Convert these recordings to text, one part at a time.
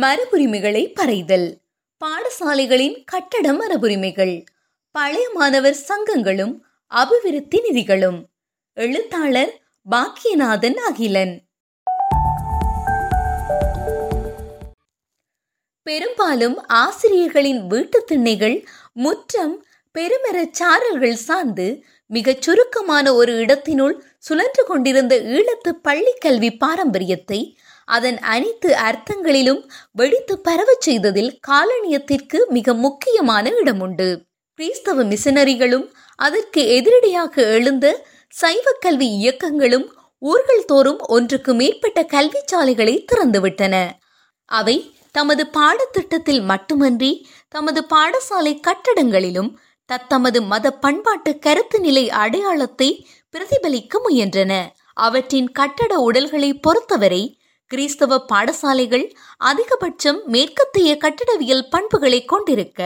மரபுரிமைகளை பறைதல். பாடசாலைகளின் கட்டட மரபுரிமைகள். பழைய மாணவர் சங்கங்களும் அபிவிருத்தி நிதிகளும். எழுத்தாளர் பாக்கியநாதன் அகிலன். பெரும்பாலும் ஆசிரியர்களின் வீட்டு திண்ணைகள் முற்றம் பெருமரச் சாரல்கள் சார்ந்து மிகச் சுருக்கமான ஒரு இடத்தினுள் சுழன்று கொண்டிருந்த ஈழத்து பள்ளி கல்வி பாரம்பரியத்தை அதன் அனைத்து அர்த்தங்களிலும் வெடித்து பரவச் செய்ததில் காலனியத்திற்கு மிக முக்கியமான இடம் உண்டு கிறிஸ்தவ மிஷனரிகளும் அதற்கு எதிரடியாக எழுந்த சைவ கல்வி இயக்கங்களும் ஊர்கள் தோறும் ஒன்றுக்கு மேற்பட்ட கல்வி சாலைகளை திறந்துவிட்டன. அவை தமது பாடத்திட்டத்தில் மட்டுமன்றி தமது பாடசாலை கட்டடங்களிலும் தத்தமது மத பண்பாட்டு கருத்து நிலை அடையாளத்தை பிரதிபலிக்க முயன்றன. அவற்றின் கட்டட உடல்களை பொறுத்தவரை கிறிஸ்தவ பாடசாலைகள் அதிகபட்சம் மேற்கத்திய கட்டிடவியல் பண்புகளை கொண்டிருக்க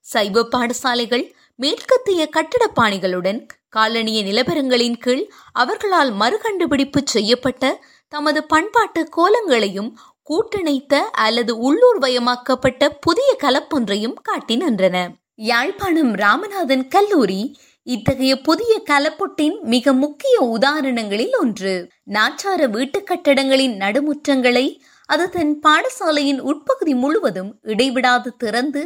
சைவ பாடசாலைகள் மேற்கத்திய கட்டிட பாணிகளுடன் காலனிய நிலவரங்களின் கீழ் அவர்களால் மறுகண்டுபிடிப்பு செய்யப்பட்ட தமது பண்பாட்டு கோலங்களையும் கூட்டிணைத்த அல்லது உள்ளூர் வயமாக்கப்பட்ட புதிய கலப்பொன்றையும் காட்டி நின்றன. யாழ்ப்பாணம் ராமநாதன் கல்லூரி இத்தகைய புதிய கலப்பொட்டின் மிக முக்கிய உதாரணங்களில் ஒன்று. நாச்சார வீட்டு கட்டடங்களின் நடுமுற்றங்களை அது தன் பாடசாலையின் உட்பகுதி முழுவதும் இடைவிடாது திறந்து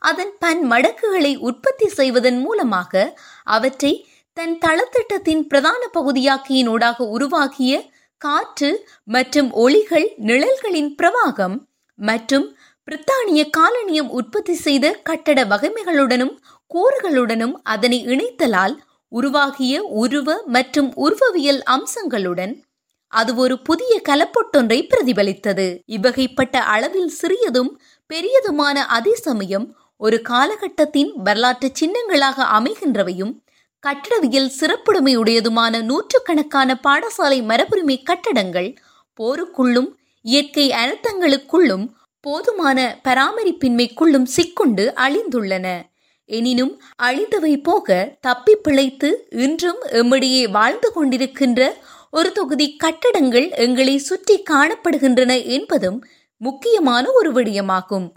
அதன் பன் மடக்குகளை உற்பத்தி செய்வதன் மூலமாக அவற்றை தன் தளத்திட்டத்தின் பிரதான பகுதியாக்கியினூடாக உருவாகிய காற்று மற்றும் ஒளிகள் நிழல்களின் பிரவாகம் மற்றும் பிரித்தானிய காலனியம் உற்பத்தி செய்த கட்டட வகைமைகளுடனும் கூறுகளுடனும் அதனை இணைத்தலால் உருவாகிய உருவ மற்றும் உருவவியல் அம்சங்களுடன் அது ஒரு புதிய கலப்பொட்டொன்றை பிரதிபலித்தது. இவ்வகைப்பட்ட அளவில் சிறியதும் பெரியதுமான அதே சமயம் ஒரு காலகட்டத்தின் வரலாற்று சின்னங்களாக அமைகின்றவையும் கட்டடவியல் சிறப்புடைமையுடையதுமான நூற்றுக்கணக்கான பாடசாலை மரபுரிமை கட்டடங்கள் போருக்குள்ளும் இயற்கை அனர்த்தங்களுக்குள்ளும் போதுமான பராமரிப்பின்மைக்குள்ளும் சிக்குண்டு அழிந்துள்ளன. எனினும் அழிந்தவை போக தப்பி பிழைத்து இன்றும் எம்மிடையே வாழ்ந்து கொண்டிருக்கின்ற ஒரு தொகுதி கட்டடங்கள் எங்களை சுற்றி காணப்படுகின்றன என்பதும் முக்கியமான ஒரு விடயமாகும்.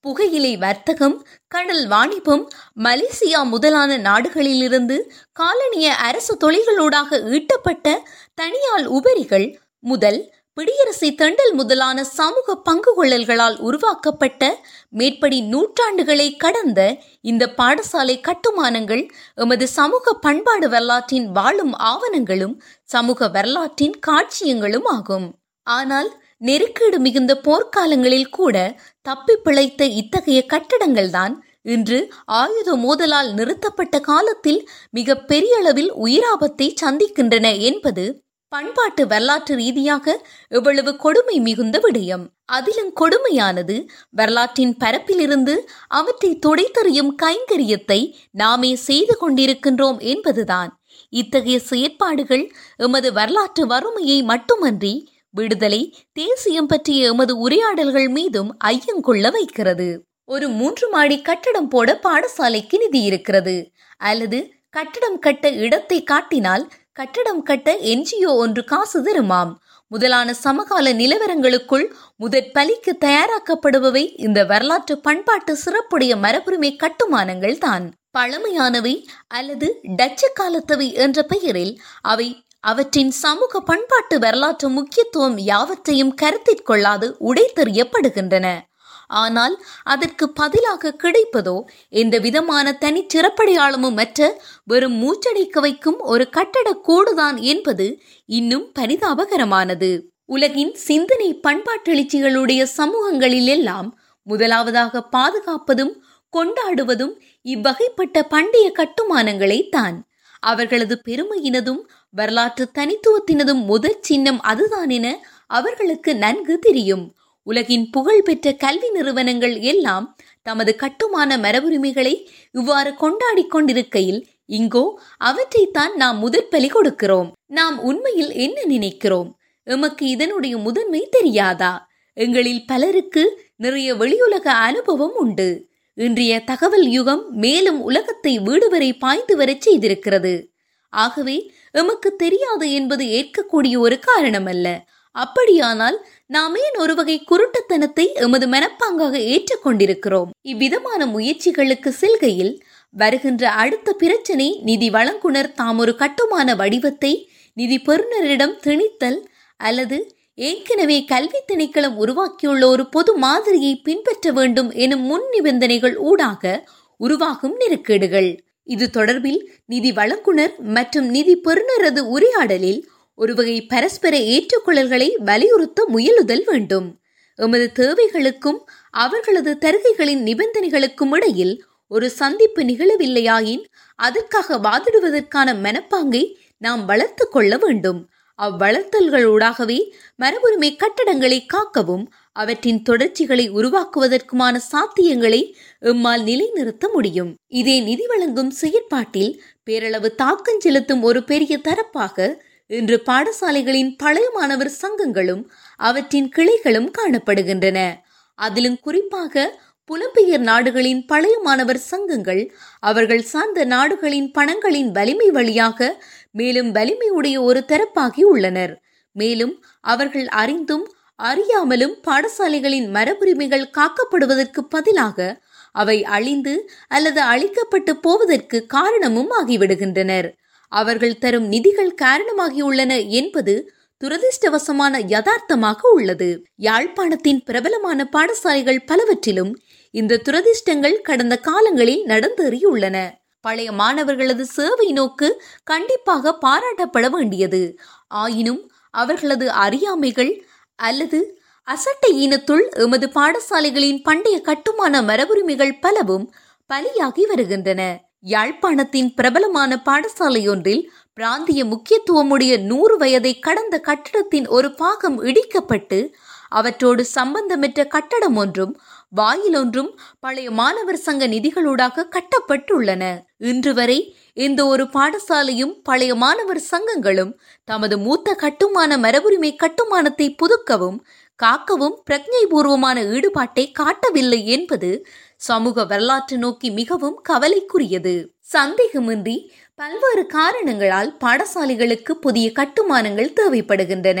புகையிலை வர்த்தகம் கடல் வாணிபம் மலேசியா முதலான நாடுகளிலிருந்து காலனிய அரசு தொழில்களூடாக ஈட்டப்பட்ட தனியால் உபரிகள் முதல் பிடியரசை தண்டல் முதலான சமூக பங்கு கொள்ளல்களால் உருவாக்கப்பட்ட மேற்படி நூற்றாண்டுகளை கடந்த இந்த பாடசாலை கட்டுமானங்கள் எமது சமூக பண்பாடு வரலாற்றின் வாழும் ஆவணங்களும் சமூக வரலாற்றின் காட்சியங்களும் ஆகும். ஆனால் நெருக்கீடு மிகுந்த போர்க்காலங்களில் கூட தப்பி பிழைத்த இத்தகைய கட்டடங்கள்தான் இன்று ஆயுத மோதலால் நிறுத்தப்பட்ட காலத்தில் மிக பெரிய அளவில் உயிராபத்தை சந்திக்கின்றன என்பது பண்பாட்டு வரலாற்று ரீதியாக இவ்வளவு கொடுமை மிகுந்த விடயம். அதிலும் கொடுமையானது வரலாற்றின் பரப்பிலிருந்து அவற்றை துடைத்தறியும் கைங்கரியத்தை நாமே செய்து கொண்டிருக்கின்றோம் என்பதுதான். இத்தகைய செயற்பாடுகள் எமது வரலாற்று வறுமையை மட்டுமன்றி விடுதலை தேசியம் பற்றிய எமது உரையாடல்கள் மீதும் ஐயங்கொள்ள வைக்கிறது. ஒரு மூன்று மாடி கட்டடம் போட பாடசாலைக்கு நிதி இருக்கிறது. அல்லது கட்டடம் கட்ட இடத்தை காட்டினால் கட்டடம் கட்ட என்ஜிஓ ஒன்று காசு தருமாம். முதலான சமகால நிலவரங்களுக்குள் முதற் பலிக்கு தயாராக்கப்படுபவை இந்த வரலாற்று பண்பாட்டு சிறப்புடைய மரபுரிமை கட்டுமானங்கள் தான். பழமையானவை அல்லது டச்சு காலத்தவை என்ற பெயரில் அவை அவற்றின் சமூக பண்பாட்டு வரலாற்று முக்கியத்துவம் யாவற்றையும் கருத்திற்கொள்ளாது உடைத்தெறியப்படுகின்றன. ஆனால் அதற்கு பதிலாக கிடைப்பதோ எந்த விதமான தனிச்சிறப்படையாளமும் மற்ற வெறும் மூச்சடைக்க வைக்கும் ஒரு கட்டடக் கோடுதான் என்பது இன்னும் பரிதாபகரமானது. உலகின் சிந்தனை பண்பாட்டெழுச்சிகளுடைய சமூகங்களில் எல்லாம் முதலாவதாக பாதுகாப்பதும் கொண்டாடுவதும் இவ்வகைப்பட்ட பண்டைய கட்டுமானங்களை தான். அவர்களது பெருமையினதும் வரலாற்று தனித்துவத்தினதும் முதற் சின்னம் அதுதான் என அவர்களுக்கு நன்கு தெரியும். உலகின் புகழ்பெற்ற கல்வி நிறுவனங்கள் எல்லாம் தமது கட்டுமான மரபுரிமைகளை இவ்வாறு கொண்டாடி கொண்டிருக்கையில் இங்கோ அவற்றைத்தான் நாம் முதற்பலி கொடுக்கிறோம். நாம் உண்மையில் என்ன நினைக்கிறோம்? எமக்கு இதனுடைய முதன்மை தெரியாதா? எங்களில் பலருக்கு நிறைய வெளியுலக அனுபவம் உண்டு. இன்றைய தகவல் யுகம் மேலும் உலகத்தை வீடு வரை பாய்ந்து வரச் செய்திருக்கிறது. ஆகவே எமக்கு தெரியாது என்பது ஏற்கக்கூடிய ஒரு காரணம் அல்ல அப்படியானால் நாம் ஏன் ஒரு வகை குருட்டுத்தனத்தை எமது மனப்பாங்காக ஏற்றுக்கொண்டிருக்கிறோம்? இவ்விதமான முயற்சிகளுக்கு செல்கையில் வருகின்ற அடுத்த பிரச்சனை நிதி வழங்குனர் தாம் ஒரு கட்டுமான வடிவத்தை நிதி பெறுநரிடம் திணித்தல் அல்லது ஏற்கனவே கல்வி திணைக்களம் உருவாக்கியுள்ள ஒரு பொது மாதிரியை பின்பற்ற வேண்டும் எனும் முன் நிபந்தனைகள் ஊடாக உருவாகும் நெருக்கேடுகள். இது தொடர்பில் நிதி வழங்குனர் மற்றும் நிதி பெறுநரது உரையாடலில் ஒரு வகை பரஸ்பர ஏற்றுக்கொள்ளல்களை வலியுறுத்த முயலுதல் வேண்டும். எமது தேவைகளுக்கும் அவர்களது தருகைகளின் நிபந்தனைகளுக்கும் இடையில் ஒரு சந்திப்பு நிகழவில்லையாயின் அதற்காக வாதிடுவதற்கான மனப்பாங்கை நாம் வளர்த்து கொள்ள வேண்டும். அவ்வளர்த்தல்களூடாகவே மரபுரிமை கட்டடங்களை காக்கவும் அவற்றின் தொடர்ச்சிகளை உருவாக்குவதற்குமான சாத்தியங்களை எம்மால் நிலைநிறுத்த முடியும். இதே நிதி வழங்கும் செயற்பாட்டில் பேரளவு தாக்கம் செலுத்தும் ஒரு பெரிய தரப்பாக இன்று பாடசாலைகளின் பழைய மாணவர் சங்கங்களும் அவற்றின் கிளைகளும் காணப்படுகின்றன. அதிலும் குறிப்பாக புலம்பெயர் நாடுகளின் பழைய மாணவர் சங்கங்கள் அவர்கள் சார்ந்த நாடுகளின் பணங்களின் வலிமை வழியாக மேலும் வலிமையுடைய ஒரு தரப்பாகி உள்ளனர். மேலும் அவர்கள் அறிந்தும் அறியாமலும் பாடசாலைகளின் மரபுரிமைகள் காக்கப்படுவதற்கு பதிலாக அவை அழிந்து அல்லது அழிக்கப்பட்டு போவதற்கு காரணமும் ஆகிவிடுகின்றனர். அவர்கள் தரும் நிதிகள் காரணமாகியுள்ளன என்பது துரதிர்ஷ்டவசமான யதார்த்தமாக உள்ளது. யாழ்ப்பாணத்தின் பிரபலமான பாடசாலைகள் பலவற்றிலும் இந்த துரதிர்ஷ்டங்கள் கடந்த காலங்களில் நடந்தேறியுள்ளன. பழைய மாணவர்களது சேவை நோக்கு கண்டிப்பாக பாராட்டப்பட வேண்டியது. ஆயினும் அவர்களது அறியாமைகள் அல்லது அசட்டை இனத்துள் எமது பாடசாலைகளின் பண்டைய கட்டுமான மரபுரிமைகள் பலவும் பலியாகி வருகின்றன. யாழ்ப்பாணத்தின் பிரபலமான பாடசாலையொன்றில் பிராந்திய முக்கியத்துவமுடைய நூறு வயதை கடந்த கட்டடத்தின் ஒரு பாகம் இடிக்கப்பட்டு அவற்றோடு சம்பந்தமற்ற கட்டடம் ஒன்றும் வாயிலொன்றும் பழைய மாணவர் சங்க நிதிகளூடாக கட்டப்பட்டுள்ளன. இன்று வரை எந்த ஒரு பாடசாலையும் பழைய மாணவர் சங்கங்களும் தமது மூத்த கட்டுமான மரபுரிமை கட்டுமானத்தை புதுக்கவும் காக்கவும் பிரஜை பூர்வமான ஈடுபாட்டை காட்டவில்லை என்பது சமூக வரலாற்று நோக்கி மிகவும் கவலைக்குரியது. சந்தேகமின்றி பல்வேறு காரணங்களால் பாடசாலைகளுக்கு புதிய கட்டுமானங்கள் தேவைப்படுகின்றன.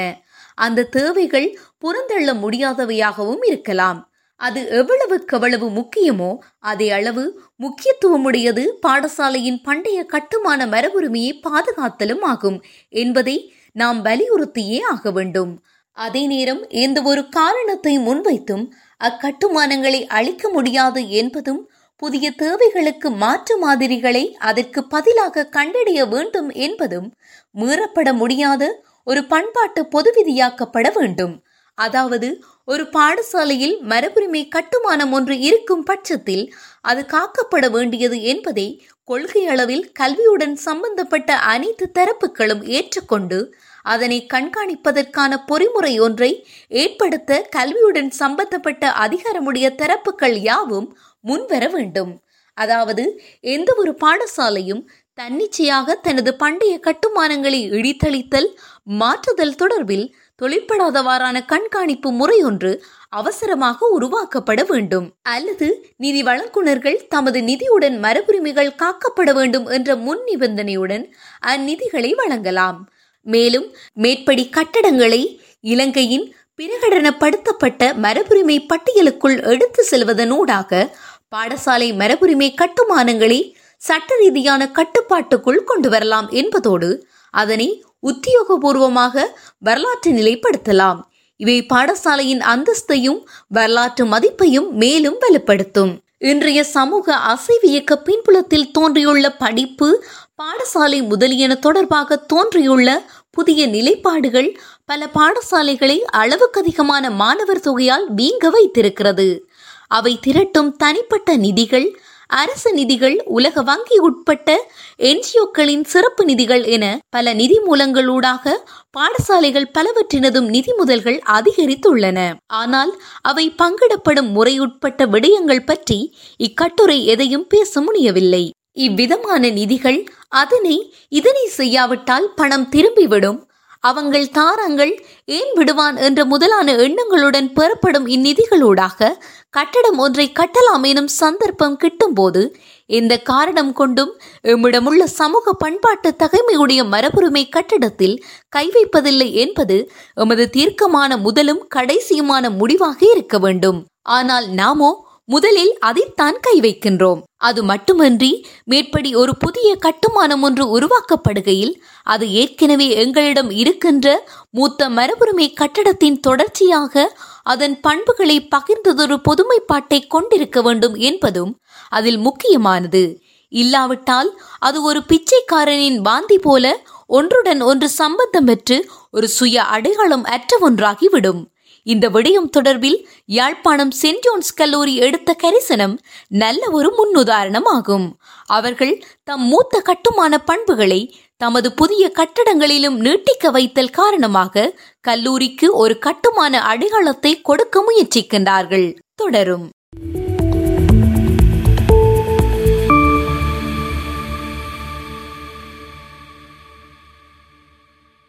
அந்த தேவைகள் புறந்தள்ள முடியாதவையாகவும் இருக்கலாம். அது எவ்வளவு கவ்வளவு முக்கியமோ அதே அளவு முக்கியத்துவமுடையது பாடசாலையின் பண்டைய கட்டுமான மரபுரிமையை பாதுகாத்தலும் ஆகும் என்பதை நாம் வலியுறுத்தியே ஆக வேண்டும். அதே நேரம் எந்த ஒரு காரணத்தை முன்வைத்தும் அக்கட்டுமானங்களை அழிக்க முடியாது என்பதும் புதிய தேவைகளுக்கு மாற்று மாதிரிகளை அதற்கு பதிலாக கண்டறிய வேண்டும் என்பதும் மீறப்பட முடியாத ஒரு பண்பாட்டு பொது விதியாக்கப்பட வேண்டும். அதாவது ஒரு பாடசாலையில் மரபுரிமை கட்டுமானம் ஒன்று இருக்கும் பட்சத்தில் அது காக்கப்பட வேண்டியது என்பதை கொள்கை அளவில் கல்வியுடன் சம்பந்தப்பட்ட அனைத்து தரப்புகளும் ஏற்றுக்கொண்டு அதனை கண்காணிப்பதற்கான பொறிமுறை ஒன்றை ஏற்படுத்த கல்வியுடன் சம்பந்தப்பட்ட அதிகாரமுடைய தரப்புகள் யாவும் முன்வர வேண்டும். அதாவது எந்த ஒரு பாடசாலையும் தன்னிச்சையாக தனது பண்டைய கட்டுமானங்களை இடித்தளித்தல் மாற்றுதல் தொடர்பில் தொழிற்படாதவாறான கண்காணிப்பு முறையொன்று அவசரமாக உருவாக்கப்பட வேண்டும். அல்லது நிதி வழங்குனர்கள் தமது நிதியுடன் மரபுரிமைகள் காக்கப்பட வேண்டும் என்ற முன் நிபந்தனையுடன் அந்நிதிகளை வழங்கலாம். மேலும் மேற்படி கட்டடங்களை இலங்கையின் பிரகடனப்படுத்தப்பட்ட மரபுரிமை பட்டியலுக்குள் எடுத்து செல்வதனூடாக பாடசாலை மரபுரிமை கட்டுமானங்களை சட்ட ரீதியான கட்டுப்பாட்டுக்குள் கொண்டு வரலாம் என்பதோடு அதனை உத்தியோகபூர்வமாக வரலாற்று நிலைப்படுத்தலாம். இவை பாடசாலையின் அந்தஸ்தையும் வரலாற்று மதிப்பையும் மேலும் வலுப்படுத்தும். இன்றைய சமூக அசைவு இயக்க பின்புலத்தில் தோன்றியுள்ள படிப்பு பாடசாலை முதலியன தொடர்பாக தோன்றியுள்ள புதிய நிலைப்பாடுகள் பல பாடசாலைகளை அளவுக்கு அதிகமான மாணவர் தொகையால் வீங்க வைத்திருக்கிறது. அவை திரட்டும் தனிப்பட்ட நிதிகள் அரசு நிதிகள் உலக வங்கி உட்பட்ட என்ஜிஓக்களின் சிறப்பு நிதிகள் என பல நிதி மூலங்களூடாக பாடசாலைகள் பலவற்றினதும் நிதி முதல்கள் அதிகரித்துள்ளன. ஆனால் அவை பங்கிடப்படும் முறையுட்பட்ட விடயங்கள் பற்றி இக்கட்டுரை எதையும் பேச முடியவில்லை. இவ்விதமான நிதிகள் அதனை இதனை செய்யாவிட்டால் பணம் திரும்பிவிடும். அவங்கள் தாரங்கள் ஏன் விடுவான் என்ற முதலான எண்ணங்களுடன் பெறப்படும் இந்நிதிகளூடாக கட்டடம் ஒன்றை கட்டலாம் எனும் சந்தர்ப்பம் கிட்டும்போது எந்த காரணம் கொண்டும் எம்மிடமுள்ள சமூக பண்பாட்டு தகைமையுடைய மரபுரிமை கட்டடத்தில் கை வைப்பதில்லை என்பது எமது தீர்க்கமான முதலும் கடைசியுமான முடிவாக இருக்க வேண்டும். ஆனால் நாமோ முதலில் அதைத்தான் கை வைக்கின்றோம். அது மட்டுமன்றி மேற்படி ஒரு புதிய கட்டுமானம் ஒன்று உருவாக்கப்படுகையில் அது ஏற்கனவே எங்களிடம் இருக்கின்ற மூத்த மரபுரிமை கட்டடத்தின் தொடர்ச்சியாக அதன் பண்புகளை பகிர்ந்ததொரு பொதுமைப்பாட்டை கொண்டிருக்க வேண்டும் என்பதும் அதில் முக்கியமானது. இல்லாவிட்டால் அது ஒரு பிச்சைக்காரனின் வாந்தி போல ஒன்றுடன் ஒன்று சம்பந்தம் பெற்று ஒரு சுய அடையாளம் அற்ற ஒன்றாகிவிடும். இந்த விடயம் தொடர்பில் யாழ்ப்பாணம் சென்ட் ஜோன்ஸ் கல்லூரி எடுத்த கரிசனம் நல்ல ஒரு முன்னுதாரணம் ஆகும் அவர்கள் தம் மூத்த கட்டுமான பண்புகளை தமது புதிய கட்டடங்களிலும் நீட்டிக்க வைத்தல் காரணமாக கல்லூரிக்கு ஒரு கட்டுமான அடையாளத்தை கொடுக்க முயற்சிக்கின்றார்கள். தொடரும்.